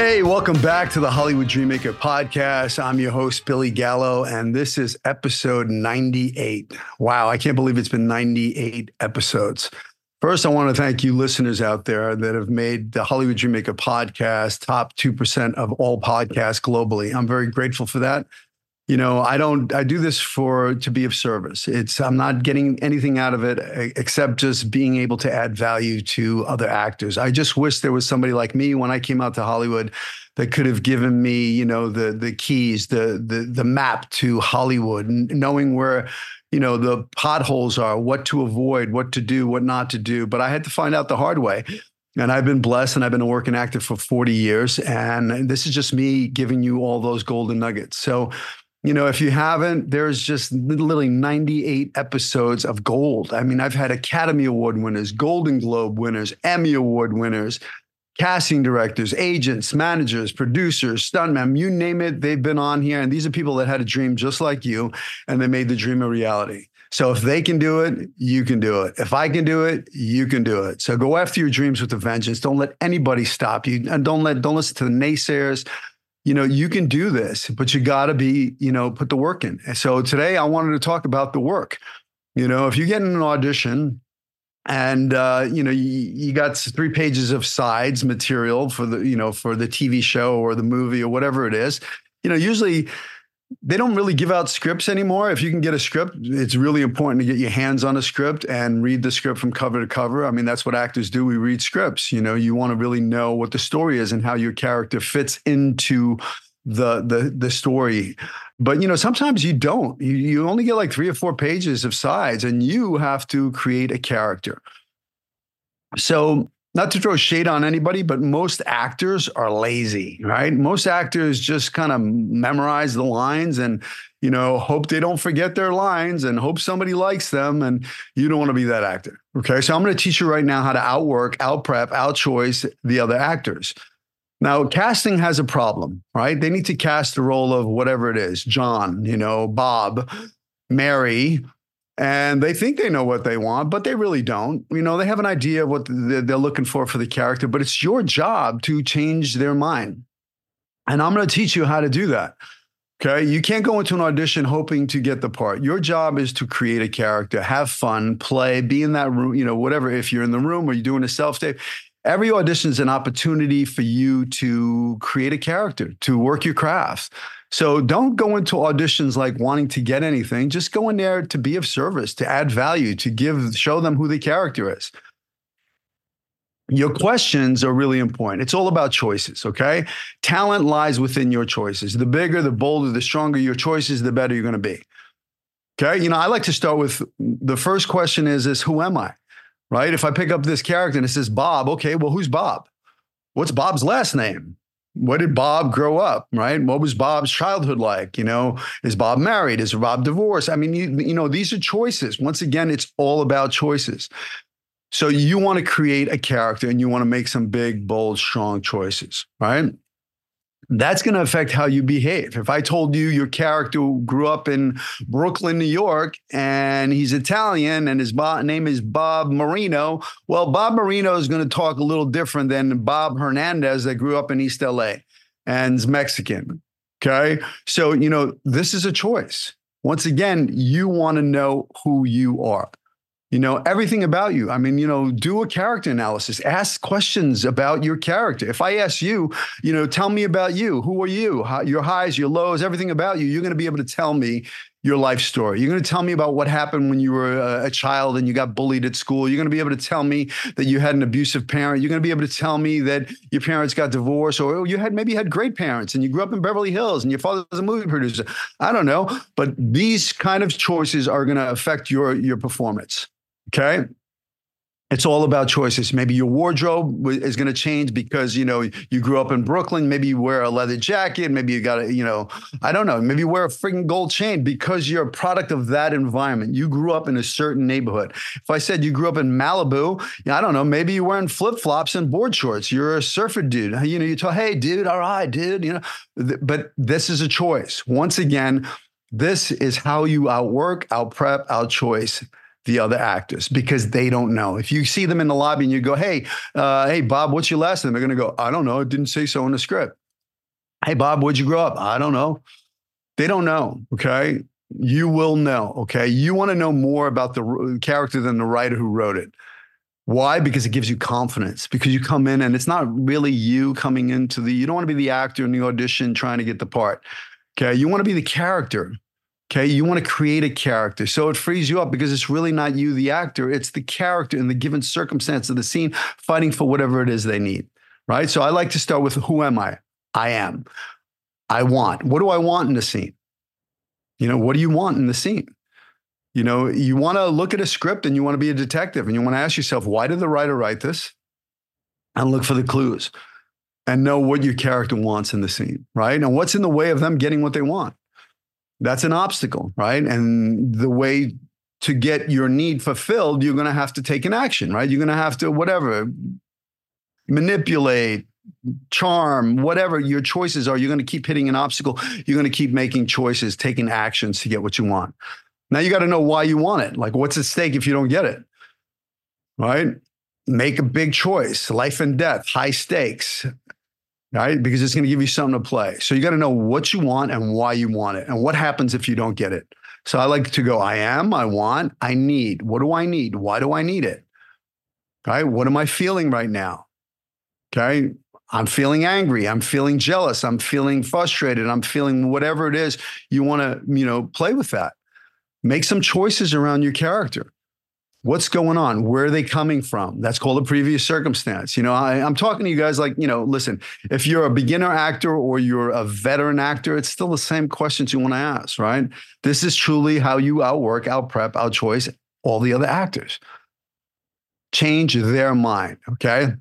Hey, welcome back to the Hollywood Dreammaker podcast. I'm your host, Billy Gallo, and this is episode 98. Wow, I can't believe it's been 98 episodes. First, I want to thank you listeners out there that have made the Hollywood Dreammaker podcast top 2% of all podcasts globally. I'm very grateful for that you know i don't i do this for to be of service it's i'm not getting anything out of it except just being able to add value to other actors i just wish there was somebody like me when i came out to hollywood that could have given me you know the the keys the the the map to hollywood knowing where you know the potholes are what to avoid what to do what not to do but i had to find out the hard way and I've been blessed and I've been a working actor for 40 years. And this is just me giving you all those golden nuggets. So you know, if you haven't, there's just literally 98 episodes of gold. I mean, I've had Academy Award winners, Golden Globe winners, Emmy Award winners, casting directors, agents, managers, producers, stuntmen, you name it, they've been on here. And these are people that had a dream just like you, and they made the dream a reality. So if they can do it, you can do it. If I can do it, you can do it. So go after your dreams with a vengeance. Don't let anybody stop you. And don't let don't listen to the naysayers you know, you can do this, but you got to be, you know, put the work in. So today I wanted to talk about the work. You know, if you get in an audition and uh, you know you, you got three pages of sides material for the you know for the TV show or the movie or whatever it is, you know, usually they don't really give out scripts anymore. If you can get a script, it's really important to get your hands on a script and read the script from cover to cover. I mean, that's what actors do. We read scripts. You know, you want to really know what the story is and how your character fits into the the the story. But you know, sometimes you don't. You, you only get like three or four pages of sides, and you have to create a character. So not to throw shade on anybody, but most actors are lazy, right? Most actors just kind of memorize the lines and, you know, hope they don't forget their lines and hope somebody likes them. And you don't want to be that actor. Okay. So I'm going to teach you right now how to outwork, outprep, outchoice the other actors. Now, casting has a problem, right? They need to cast the role of whatever it is John, you know, Bob, Mary, and they think they know what they want, but they really don't. You know, they have an idea of what they're looking for for the character, but it's your job to change their mind. And I'm going to teach you how to do that. Okay. You can't go into an audition hoping to get the part. Your job is to create a character, have fun, play, be in that room, you know, whatever. If you're in the room or you're doing a self tape, every audition is an opportunity for you to create a character, to work your craft. So don't go into auditions like wanting to get anything. Just go in there to be of service, to add value, to give, show them who the character is. Your questions are really important. It's all about choices, okay? Talent lies within your choices. The bigger, the bolder, the stronger your choices, the better you're going to be. Okay? You know, I like to start with the first question is is who am I? Right? If I pick up this character and it says Bob, okay, well who's Bob? What's Bob's last name? What did Bob grow up, right? What was Bob's childhood like? You know, is Bob married? Is Bob divorced? I mean, you, you know, these are choices. Once again, it's all about choices. So you want to create a character and you want to make some big, bold, strong choices, right? That's going to affect how you behave. If I told you your character grew up in Brooklyn, New York, and he's Italian and his name is Bob Marino, well, Bob Marino is going to talk a little different than Bob Hernandez that grew up in East LA and is Mexican. Okay. So, you know, this is a choice. Once again, you want to know who you are you know everything about you i mean you know do a character analysis ask questions about your character if i ask you you know tell me about you who are you How, your highs your lows everything about you you're going to be able to tell me your life story. You're going to tell me about what happened when you were a, a, child and you got bullied at school. You're going to be able to tell me that you had an abusive parent. You're going to be able to tell me that your parents got divorced or you had maybe you had great parents and you grew up in Beverly Hills and your father was a movie producer. I don't know, but these kind of choices are going to affect your your performance. Okay? it's all about choices. Maybe your wardrobe is going to change because you know you grew up in Brooklyn. Maybe you wear a leather jacket. Maybe you got a you know I don't know. Maybe you wear a freaking gold chain because you're a product of that environment. You grew up in a certain neighborhood. If I said you grew up in Malibu, I don't know. Maybe you're wearing flip flops and board shorts. You're a surfer dude. You know you tell hey dude, all right, dude. You know, but this is a choice. Once again, this is how you outwork, out prep, out choice the other actors because they don't know. If you see them in the lobby and you go, "Hey, uh, hey, Bob, what's your last name?" They're going to go, "I don't know. It didn't say so in the script." Hey, Bob, where'd you grow up? I don't know. They don't know. Okay, you will know. Okay, you want to know more about the character than the writer who wrote it. Why? Because it gives you confidence. Because you come in and it's not really you coming into the. You don't want to be the actor in the audition trying to get the part. Okay, you want to be the character. Okay, you want to create a character. So it frees you up because it's really not you, the actor, it's the character in the given circumstance of the scene fighting for whatever it is they need. Right. So I like to start with who am I? I am. I want. What do I want in the scene? You know, what do you want in the scene? You know, you want to look at a script and you want to be a detective and you want to ask yourself, why did the writer write this? And look for the clues and know what your character wants in the scene, right? And what's in the way of them getting what they want that's an obstacle, right? And the way to get your need fulfilled, you're going to have to take an action, right? You're going to have to, whatever, manipulate, charm, whatever your choices are, you're going to keep hitting an obstacle. You're going to keep making choices, taking actions to get what you want. Now you got to know why you want it. Like, what's at stake if you don't get it? Right? Make a big choice, life and death, high stakes right? Because it's going to give you something to play. So you got to know what you want and why you want it and what happens if you don't get it. So I like to go, I am, I want, I need. What do I need? Why do I need it? Okay. What am I feeling right now? Okay. I'm feeling angry. I'm feeling jealous. I'm feeling frustrated. I'm feeling whatever it is you want to, you know, play with that. Make some choices around your character. What's going on? Where are they coming from? That's called a previous circumstance. You know, I, am talking to you guys like, you know, listen, if you're a beginner actor or you're a veteran actor, it's still the same questions you want to ask, right? This is truly how you outwork, out prep, out choice all the other actors. Change their mind. Okay.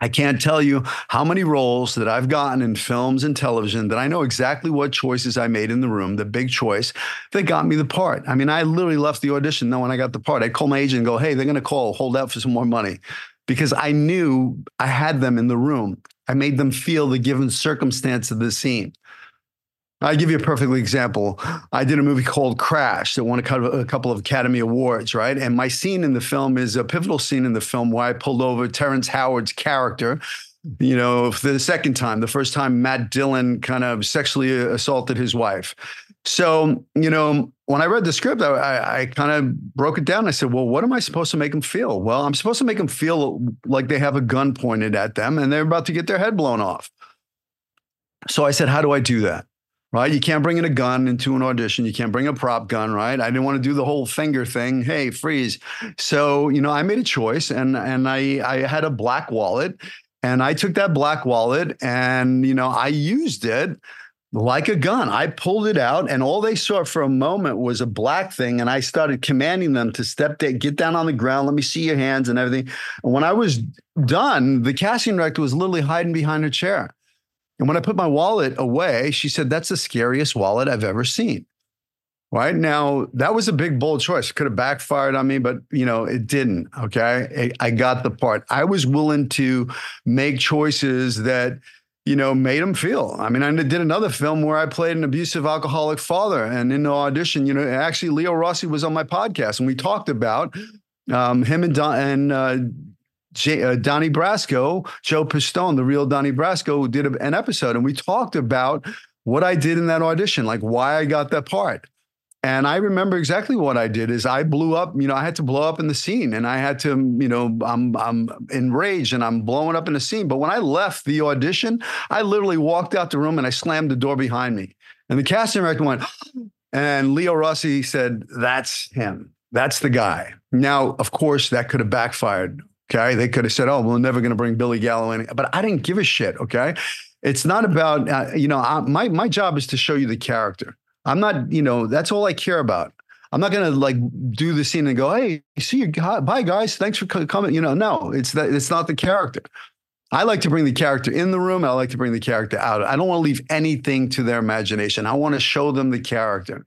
I can't tell you how many roles that I've gotten in films and television that I know exactly what choices I made in the room, the big choice that got me the part. I mean, I literally left the audition knowing I got the part. I'd call my agent and go, hey, they're going to call, hold out for some more money because I knew I had them in the room. I made them feel the given circumstance of the scene. I'll give you a perfect example. I did a movie called Crash that won a couple of Academy Awards, right? And my scene in the film is a pivotal scene in the film where I pulled over Terrence Howard's character, you know, for the second time. The first time Matt Dillon kind of sexually assaulted his wife. So, you know, when I read the script, I, I, I kind of broke it down. I said, well, what am I supposed to make them feel? Well, I'm supposed to make them feel like they have a gun pointed at them and they're about to get their head blown off. So I said, how do I do that? Right? You can't bring in a gun into an audition. You can't bring a prop gun, right? I didn't want to do the whole finger thing. Hey, freeze. So, you know, I made a choice and and I I had a black wallet and I took that black wallet and, you know, I used it like a gun. I pulled it out, and all they saw for a moment was a black thing. And I started commanding them to step down, get down on the ground, let me see your hands and everything. And when I was done, the casting director was literally hiding behind her chair. And when I put my wallet away, she said, That's the scariest wallet I've ever seen. Right now, that was a big, bold choice. Could have backfired on me, but you know, it didn't. Okay. I, I got the part. I was willing to make choices that, you know, made him feel. I mean, I did another film where I played an abusive alcoholic father. And in the audition, you know, actually Leo Rossi was on my podcast and we talked about um, him and Don and uh, J, uh, Donnie Brasco, Joe Pistone, the real Donnie Brasco, did a, an episode, and we talked about what I did in that audition, like why I got that part. And I remember exactly what I did is I blew up, you know, I had to blow up in the scene and I had to, you know, I'm I'm enraged and I'm blowing up in the scene. But when I left the audition, I literally walked out the room and I slammed the door behind me. And the casting director went, And Leo Rossi said, That's him. That's the guy. Now, of course, that could have backfired. Okay. They could have said, Oh, we're never going to bring Billy Gallo in. But I didn't give a shit. Okay. It's not about, uh, you know, I, my, my job is to show you the character. I'm not, you know, that's all I care about. I'm not going to like do the scene and go, "Hey, see you, bye guys, thanks for coming." You know, no, it's that it's not the character. I like to bring the character in the room. I like to bring the character out. I don't want to leave anything to their imagination. I want to show them the character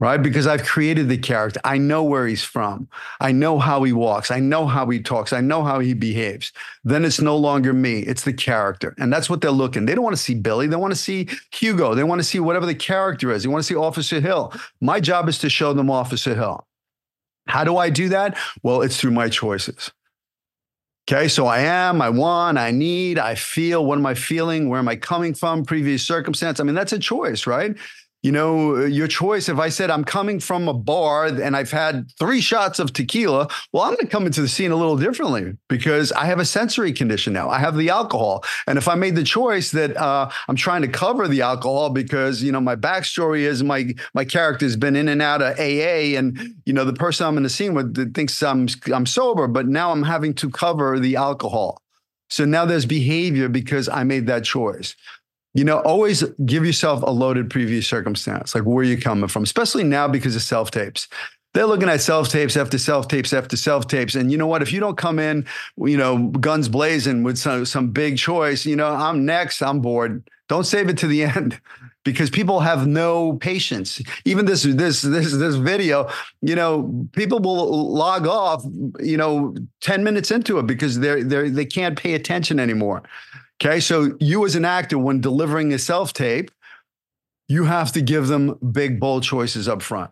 right? Because I've created the character. I know where he's from. I know how he walks. I know how he talks. I know how he behaves. Then it's no longer me, it's the character. And that's what they're looking. They don't want to see Billy. They want to see Hugo. They want to see whatever the character is. They want to see Officer Hill. My job is to show them Officer Hill. How do I do that? Well, it's through my choices. Okay, so I am, I want, I need, I feel. What am I feeling? Where am I coming from? Previous circumstance. I mean, that's a choice, right? You know, your choice. If I said I'm coming from a bar and I've had three shots of tequila, well, I'm going to come into the scene a little differently because I have a sensory condition now. I have the alcohol. And if I made the choice that uh, I'm trying to cover the alcohol because, you know, my backstory is my my character's been in and out of AA and, you know, the person I'm in the scene with thinks I'm I'm sober, but now I'm having to cover the alcohol. So now there's behavior because I made that choice you know, always give yourself a loaded previous circumstance, like where you're coming from, especially now because of self tapes. They're looking at self tapes after self tapes after self tapes. And you know what? If you don't come in, you know, guns blazing with some, some big choice, you know, I'm next, I'm bored. Don't save it to the end because people have no patience. Even this this this this video, you know, people will log off, you know, 10 minutes into it because they're they they can't pay attention anymore. Okay. So you as an actor, when delivering a self tape, you have to give them big, bold choices up front.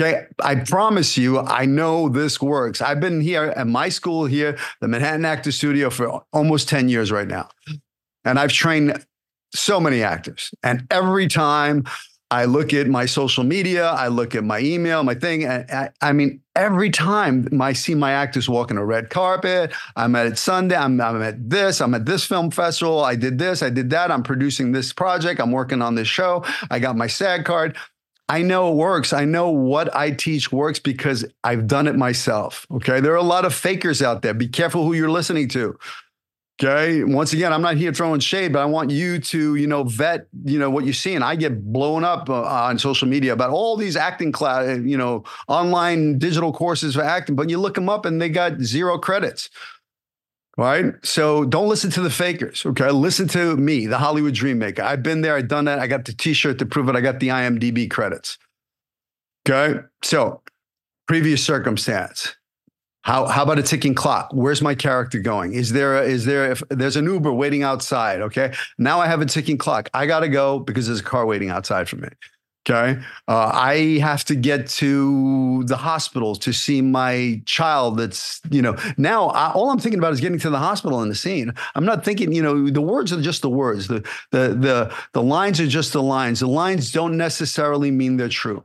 Okay. I promise you, I know this works. I've been here at my school here, the Manhattan Actor Studio, for almost 10 years right now. And I've trained so many actors. And every time I look at my social media, I look at my email, my thing. And I, I mean, every time I see my actors walking a red carpet, I'm at Sundance, I'm, I'm at this, I'm at this film festival, I did this, I did that, I'm producing this project, I'm working on this show, I got my SAG card. I know it works. I know what I teach works because I've done it myself. Okay. There are a lot of fakers out there. Be careful who you're listening to. Okay. Once again, I'm not here throwing shade, but I want you to, you know, vet, you know, what you're seeing. I get blown up uh, on social media about all these acting class, you know, online digital courses for acting, but you look them up and they got zero credits. Right. So don't listen to the fakers. Okay. Listen to me, the Hollywood Dream Maker. I've been there. I've done that. I got the t shirt to prove it. I got the IMDb credits. Okay. So previous circumstance. How how about a ticking clock? Where's my character going? Is there a, is there if there's an Uber waiting outside? Okay, now I have a ticking clock. I gotta go because there's a car waiting outside for me. Okay, uh, I have to get to the hospital to see my child. That's you know now I, all I'm thinking about is getting to the hospital in the scene. I'm not thinking you know the words are just the words. The the the the lines are just the lines. The lines don't necessarily mean they're true.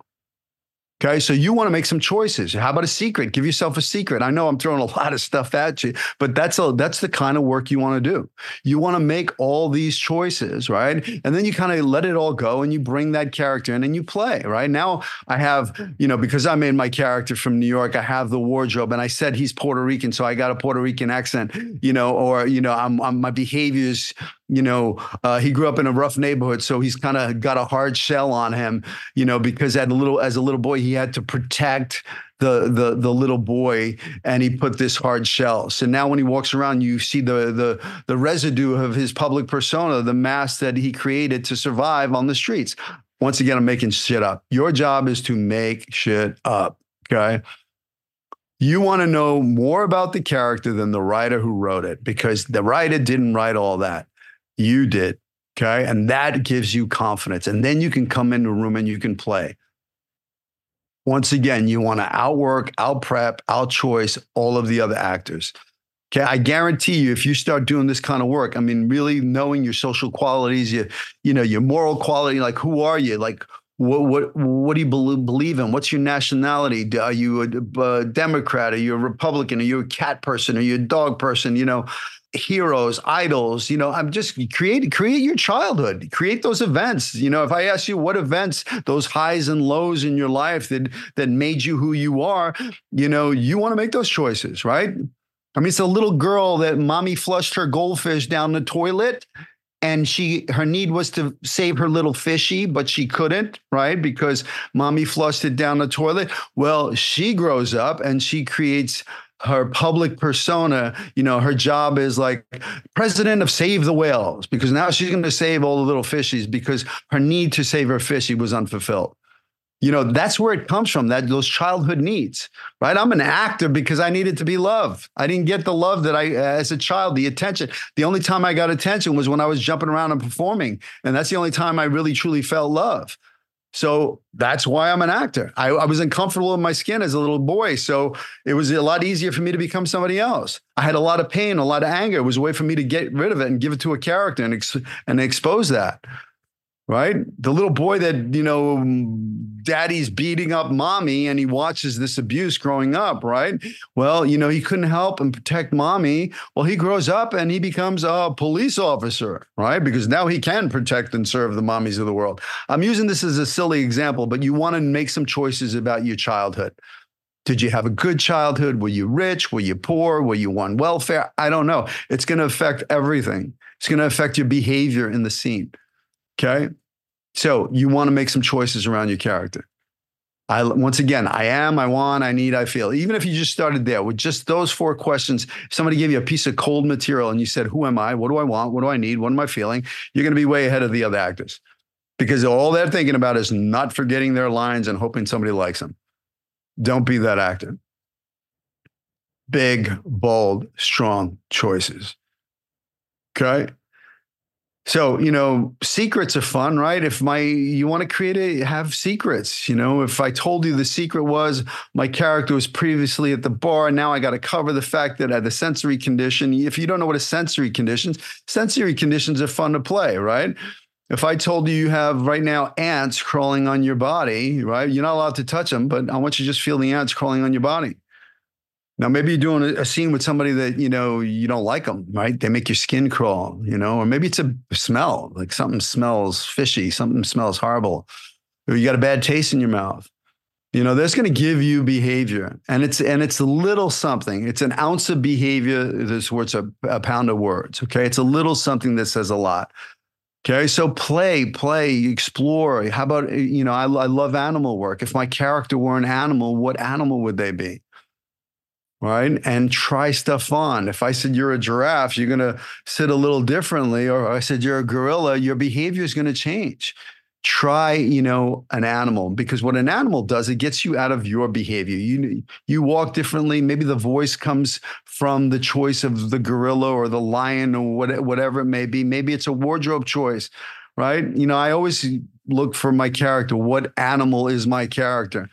Okay, so you want to make some choices. How about a secret? Give yourself a secret. I know I'm throwing a lot of stuff at you, but that's a that's the kind of work you want to do. You want to make all these choices, right? And then you kind of let it all go and you bring that character in and you play, right? Now I have, you know, because I made my character from New York, I have the wardrobe and I said he's Puerto Rican, so I got a Puerto Rican accent, you know, or you know, I'm, I'm my behaviors you know, uh, he grew up in a rough neighborhood, so he's kind of got a hard shell on him, you know, because at a little as a little boy he had to protect the the the little boy, and he put this hard shell. So now when he walks around, you see the the the residue of his public persona, the mask that he created to survive on the streets. Once again, I'm making shit up. Your job is to make shit up. Okay. You want to know more about the character than the writer who wrote it because the writer didn't write all that. You did. Okay. And that gives you confidence. And then you can come into a room and you can play. Once again, you want to outwork, out prep, all of the other actors. Okay. I guarantee you, if you start doing this kind of work, I mean, really knowing your social qualities, your, you know, your moral quality, like who are you? Like, What what what do you believe in? What's your nationality? Are you a, a Democrat? Are you a Republican? Are you a cat person? Are you a dog person? You know, heroes, idols. You know, I'm just create create your childhood, create those events. You know, if I ask you what events, those highs and lows in your life that that made you who you are, you know, you want to make those choices, right? I mean, it's a little girl that mommy flushed her goldfish down the toilet and she her need was to save her little fishy but she couldn't right because mommy flushed it down the toilet well she grows up and she creates her public persona you know her job is like president of save the whales because now she's going to save all the little fishies because her need to save her fishy was unfulfilled you know, that's where it comes from, that those childhood needs, right? I'm an actor because I needed to be loved. I didn't get the love that I, uh, as a child, the attention. The only time I got attention was when I was jumping around and performing. And that's the only time I really truly felt love. So that's why I'm an actor. I, I, was uncomfortable in my skin as a little boy. So it was a lot easier for me to become somebody else. I had a lot of pain, a lot of anger. It was a way for me to get rid of it and give it to a character and, ex- and expose that right? The little boy that, you know, daddy's beating up mommy and he watches this abuse growing up, right? Well, you know, he couldn't help and protect mommy. Well, he grows up and he becomes a police officer, right? Because now he can protect and serve the mommies of the world. I'm using this as a silly example, but you want to make some choices about your childhood. Did you have a good childhood? Were you rich? Were you poor? Were you on welfare? I don't know. It's going to affect everything. It's going to affect your behavior in the scene. Okay. So you want to make some choices around your character. I once again, I am, I want, I need, I feel. Even if you just started there with just those four questions, somebody gave you a piece of cold material and you said, Who am I? What do I want? What do I need? What am I feeling? You're going to be way ahead of the other actors because all they're thinking about is not forgetting their lines and hoping somebody likes them. Don't be that actor. Big, bold, strong choices. Okay. So, you know, secrets are fun, right? If my you want to create a have secrets, you know, if I told you the secret was my character was previously at the bar, now I got to cover the fact that I had a sensory condition. If you don't know what a sensory conditions, sensory conditions are fun to play, right? If I told you you have right now ants crawling on your body, right? You're not allowed to touch them, but I want you to just feel the ants crawling on your body. Now, maybe you're doing a, scene with somebody that you know you don't like them, right? They make your skin crawl, you know, or maybe it's a smell, like something smells fishy, something smells horrible, or you got a bad taste in your mouth. You know, that's going to give you behavior, and it's and it's a little something. It's an ounce of behavior that's worth a, a pound of words. Okay, it's a little something that says a lot. Okay, so play, play, explore. How about you know? I, I love animal work. If my character were an animal, what animal would they be? Right? And try stuff on. If I said you're a giraffe, you're going to sit a little differently. Or I said you're a gorilla, your behavior is going to change. Try, you know, an animal because what an animal does, it gets you out of your behavior. You you walk differently. Maybe the voice comes from the choice of the gorilla or the lion or what, whatever it may be. Maybe it's a wardrobe choice, right? You know, I always look for my character. What animal is my character?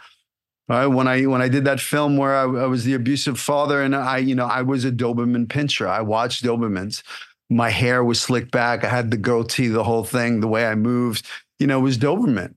Right? When I when I did that film where I, I, was the abusive father, and I you know I was a Doberman pinscher. I watched Dobermans. My hair was slicked back. I had the goatee, the whole thing. The way I moved, you know, was Doberman.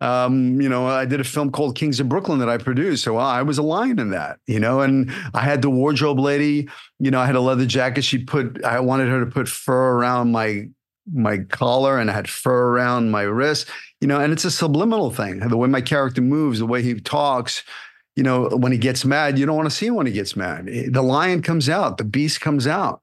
Um, you know, I did a film called Kings of Brooklyn that I produced. So I was a lion in that, you know, and I had the wardrobe lady, you know, I had a leather jacket. She put, I wanted her to put fur around my my collar and I had fur around my wrist, you know, and it's a subliminal thing. The way my character moves, the way he talks, you know, when he gets mad, you don't want to see him when he gets mad. Eh, the lion comes out, the beast comes out.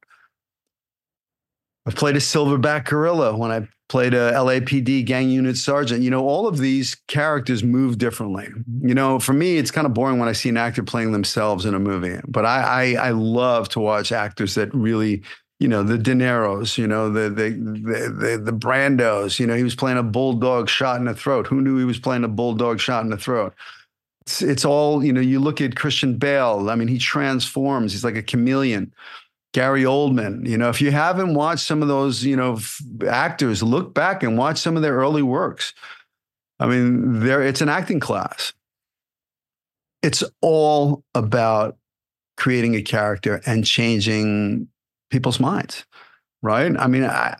I've played a silverback gorilla when I played a LAPD gang unit sergeant. You know, all of these characters move differently. You know, for me, it's kind of boring when I see an actor playing themselves in a movie, but I, I, I love to watch actors that really you know the De Niro's, you know the the, the the the Brandos. You know he was playing a bulldog shot in the throat. Who knew he was playing a bulldog shot in the throat? It's it's all you know. You look at Christian Bale. I mean, he transforms. He's like a chameleon. Gary Oldman. You know, if you haven't watched some of those, you know, f- actors, look back and watch some of their early works. I mean, there it's an acting class. It's all about creating a character and changing people's minds, right? I mean, I,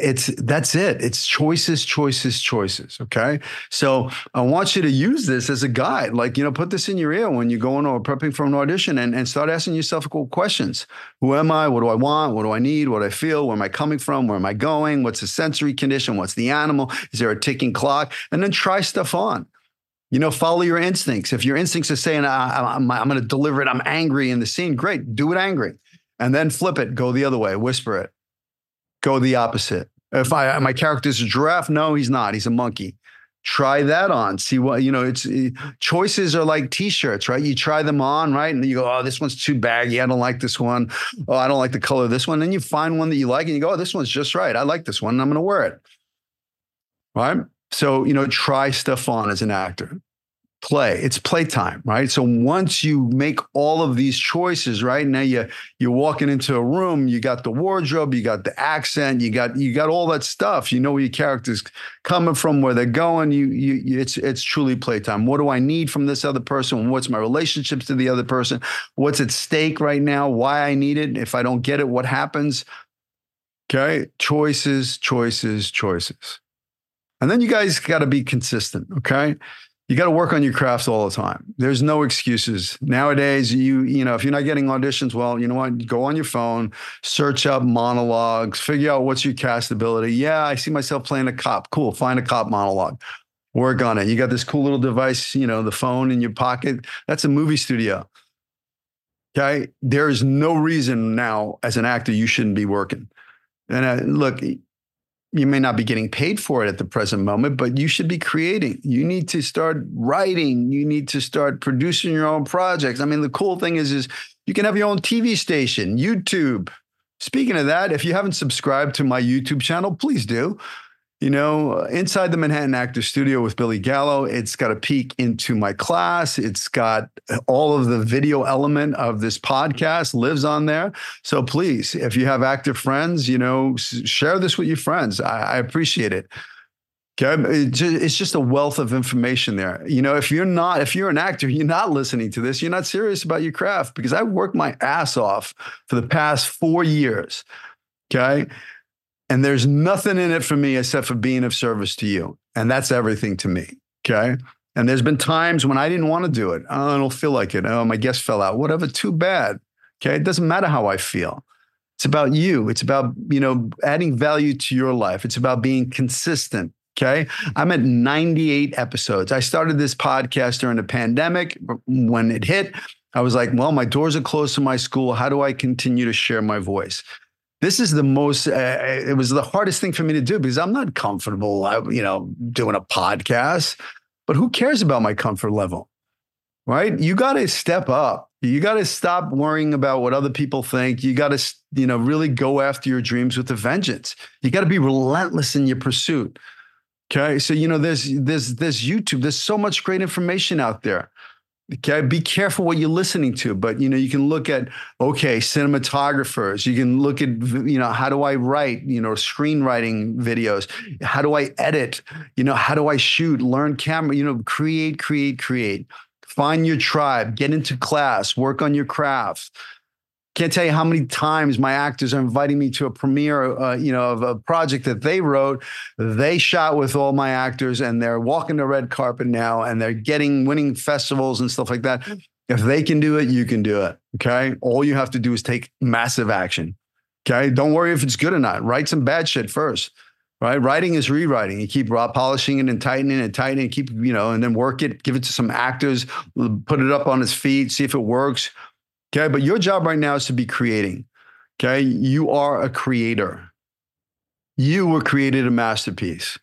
it's that's it. It's choices, choices, choices. Okay. So I want you to use this as a guide. Like, you know, put this in your ear when you're going or prepping for an audition and, and start asking yourself questions. Who am I? What do I want? What do I need? What do I feel? Where am I coming from? Where am I going? What's the sensory condition? What's the animal? Is there a ticking clock? And then try stuff on. You know, follow your instincts. If your instincts are saying, I, am I'm going to deliver it, I'm angry in the scene, great, do it angry. And then flip it, go the other way, whisper it go the opposite. If I my character's a giraffe, no, he's not. He's a monkey. Try that on. See what you know. It's it, eh, choices are like t-shirts, right? You try them on, right, and you go, "Oh, this one's too baggy. I don't like this one. Oh, I don't like the color of this one." Then you find one that you like, and you go, "Oh, this one's just right. I like this one. and I'm going to wear it." Right. So you know, try stuff on as an actor play. It's playtime right? So once you make all of these choices right now you you're walking into a room you got the wardrobe you got the accent you got you got all that stuff. You know where your characters coming from where they're going. You you it's it's truly playtime. What do i need from this other person? What's my relationships to the other person? What's at stake right now? Why i need it? If i don't get it what happens? Okay? Choices choices choices. And then you guys got to be consistent okay you got to work on your craft all the time. There's no excuses. Nowadays, you you know, if you're not getting auditions, well, you know what? Go on your phone, search up monologues, figure out what's your cast ability. Yeah, I see myself playing a cop. Cool. Find a cop monologue. Work on it. You got this cool little device, you know, the phone in your pocket. That's a movie studio. Okay. There is no reason now as an actor you shouldn't be working. And uh, look, you may not be getting paid for it at the present moment, but you should be creating. You need to start writing. You need to start producing your own projects. I mean, the cool thing is, is you can have your own TV station, YouTube. Speaking of that, if you haven't subscribed to my YouTube channel, please do. You know, inside the Manhattan Actor Studio with Billy Gallo, it's got a peek into my class. It's got all of the video element of this podcast lives on there. So please, if you have active friends, you know, share this with your friends. I, I appreciate it. Okay. It's just a wealth of information there. You know, if you're not, if you're an actor, you're not listening to this, you're not serious about your craft because I've worked my ass off for the past four years. Okay. And there's nothing in it for me except for being of service to you. And that's everything to me. Okay. And there's been times when I didn't want to do it. Oh, I don't feel like it. Oh, my guest fell out. Whatever, too bad. Okay. It doesn't matter how I feel. It's about you. It's about, you know, adding value to your life. It's about being consistent. Okay. I'm at 98 episodes. I started this podcast during the pandemic. When it hit, I was like, well, my doors are closed to my school. How do I continue to share my voice? This is the most uh, it was the hardest thing for me to do because i'm not comfortable you know doing a podcast but who cares about my comfort level right? You got to step up. You got to stop worrying about what other people think. You got to you know really go after your dreams with a vengeance. You got to be relentless in your pursuit okay? So you know there's there's there's youtube. There's so much great information out there Okay, be careful what you're listening to, but you know you can look at okay cinematographers. You can look at you know how do I write you know screenwriting videos? How do I edit? You know how do I shoot? Learn camera. You know create, create, create. Find your tribe. Get into class. Work on your craft. Can't tell you how many times my actors are inviting me to a premiere, uh, you know, of a project that they wrote. They shot with all my actors, and they're walking the red carpet now, and they're getting winning festivals and stuff like that. If they can do it, you can do it. Okay, all you have to do is take massive action. Okay, don't worry if it's good or not. Write some bad shit first. Right, writing is rewriting. You keep polishing it and tightening and tightening. Keep you know, and then work it. Give it to some actors. Put it up on his feet. See if it works Okay. But your job right now is to be creating. Okay. You are a creator. You were created a masterpiece.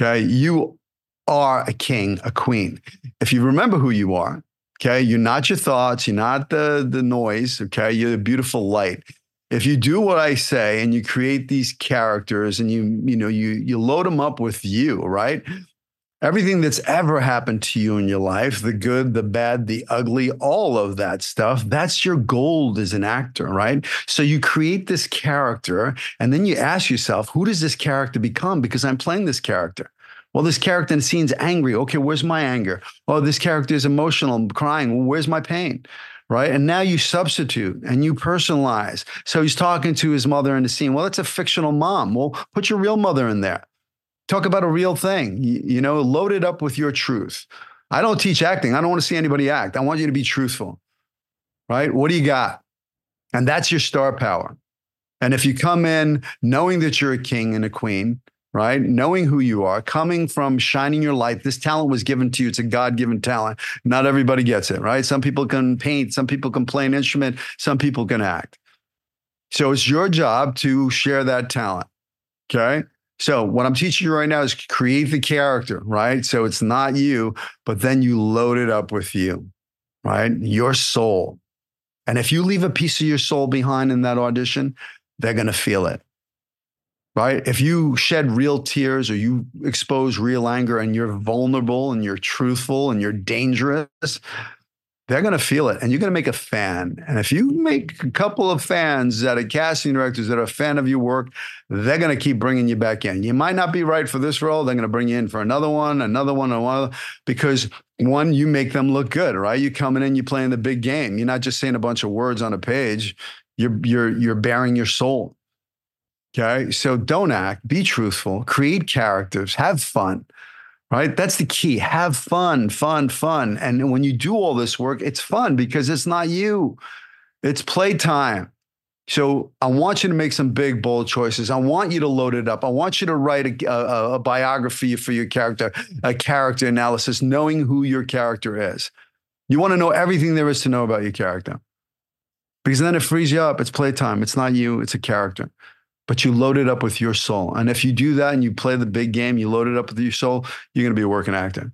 Okay. You are a king, a queen. If you remember who you are, okay, you're not your thoughts, you're not the, the noise. Okay. You're the beautiful light. If you do what I say and you create these characters and you, you know, you you load them up with you, right? Everything that's ever happened to you in your life the good, the bad, the ugly, all of that stuff that's your gold as an actor, right? So you create this character and then you ask yourself, who does this character become? Because I'm playing this character. Well, this character in the scene's angry. Okay, where's my anger? Oh, this character is emotional, crying. Where's my pain? right? And now you substitute and you personalize. So he's talking to his mother in the scene. Well, it's a fictional mom. Well, put your real mother in there. Talk about a real thing, you, you know, load it up with your truth. I don't teach acting. I don't want to see anybody act. I want you to be truthful, right? What do you got? And that's your star power. And if you come in knowing that you're a king and a queen, right? Knowing who you are, coming from shining your light. This talent was given to you. It's a God given talent. Not everybody gets it, right? Some people can paint, some people can play an instrument, some people can act. So it's your job to share that talent. Okay. So what I'm teaching you right now is create the character, right? So it's not you, but then you load it up with you, right? Your soul. And if you leave a piece of your soul behind in that audition, they're going to feel it right? If you shed real tears or you expose real anger and you're vulnerable and you're truthful and you're dangerous, they're going to feel it and you're going to make a fan. And if you make a couple of fans that are casting directors that are a fan of your work, they're going to keep bringing you back in. You might not be right for this role. They're going to bring you in for another one, another one, another, one, because one, you make them look good, right? You're coming in, you're playing the big game. You're not just saying a bunch of words on a page. You're, you're, you're bearing your soul. Okay. So don't act, be truthful, create characters, have fun, right? That's the key. Have fun, fun, fun. And when you do all this work, it's fun because it's not you, it's playtime. So I want you to make some big, bold choices. I want you to load it up. I want you to write a, a, a biography for your character, a character analysis, knowing who your character is. You want to know everything there is to know about your character because then it frees you up. It's playtime. It's not you, it's a character but you load it up with your soul. And if you do that and you play the big game, you load it up with your soul, you're going to be a working actor.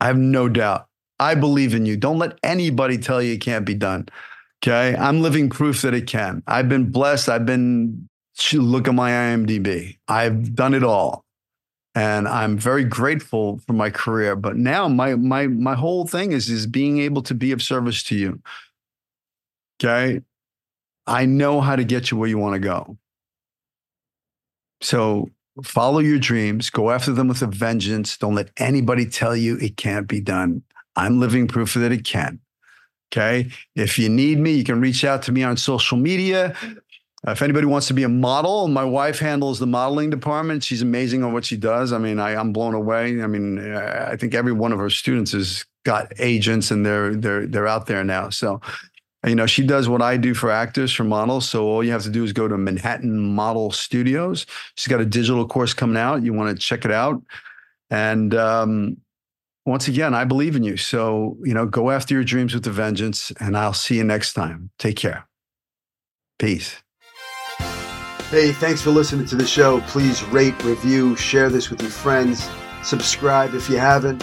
I have no doubt. I believe in you. Don't let anybody tell you it can't be done. Okay. I'm living proof that it can. I've been blessed. I've been, look at my IMDb. I've done it all. And I'm very grateful for my career. But now my my my whole thing is is being able to be of service to you. Okay. I know how to get you where you want to go. So follow your dreams, go after them with a vengeance. Don't let anybody tell you it can't be done. I'm living proof that it can. Okay. If you need me, you can reach out to me on social media. If anybody wants to be a model, my wife handles the modeling department. She's amazing on what she does. I mean, I, am blown away. I mean, I think every one of her students has got agents and they're they're they're out there now. So you know, she does what I do for actors, for models. So all you have to do is go to Manhattan Model Studios. She's got a digital course coming out. You want to check it out. And um, once again, I believe in you. So, you know, go after your dreams with a vengeance, and I'll see you next time. Take care. Peace. Hey, thanks for listening to the show. Please rate, review, share this with your friends, subscribe if you haven't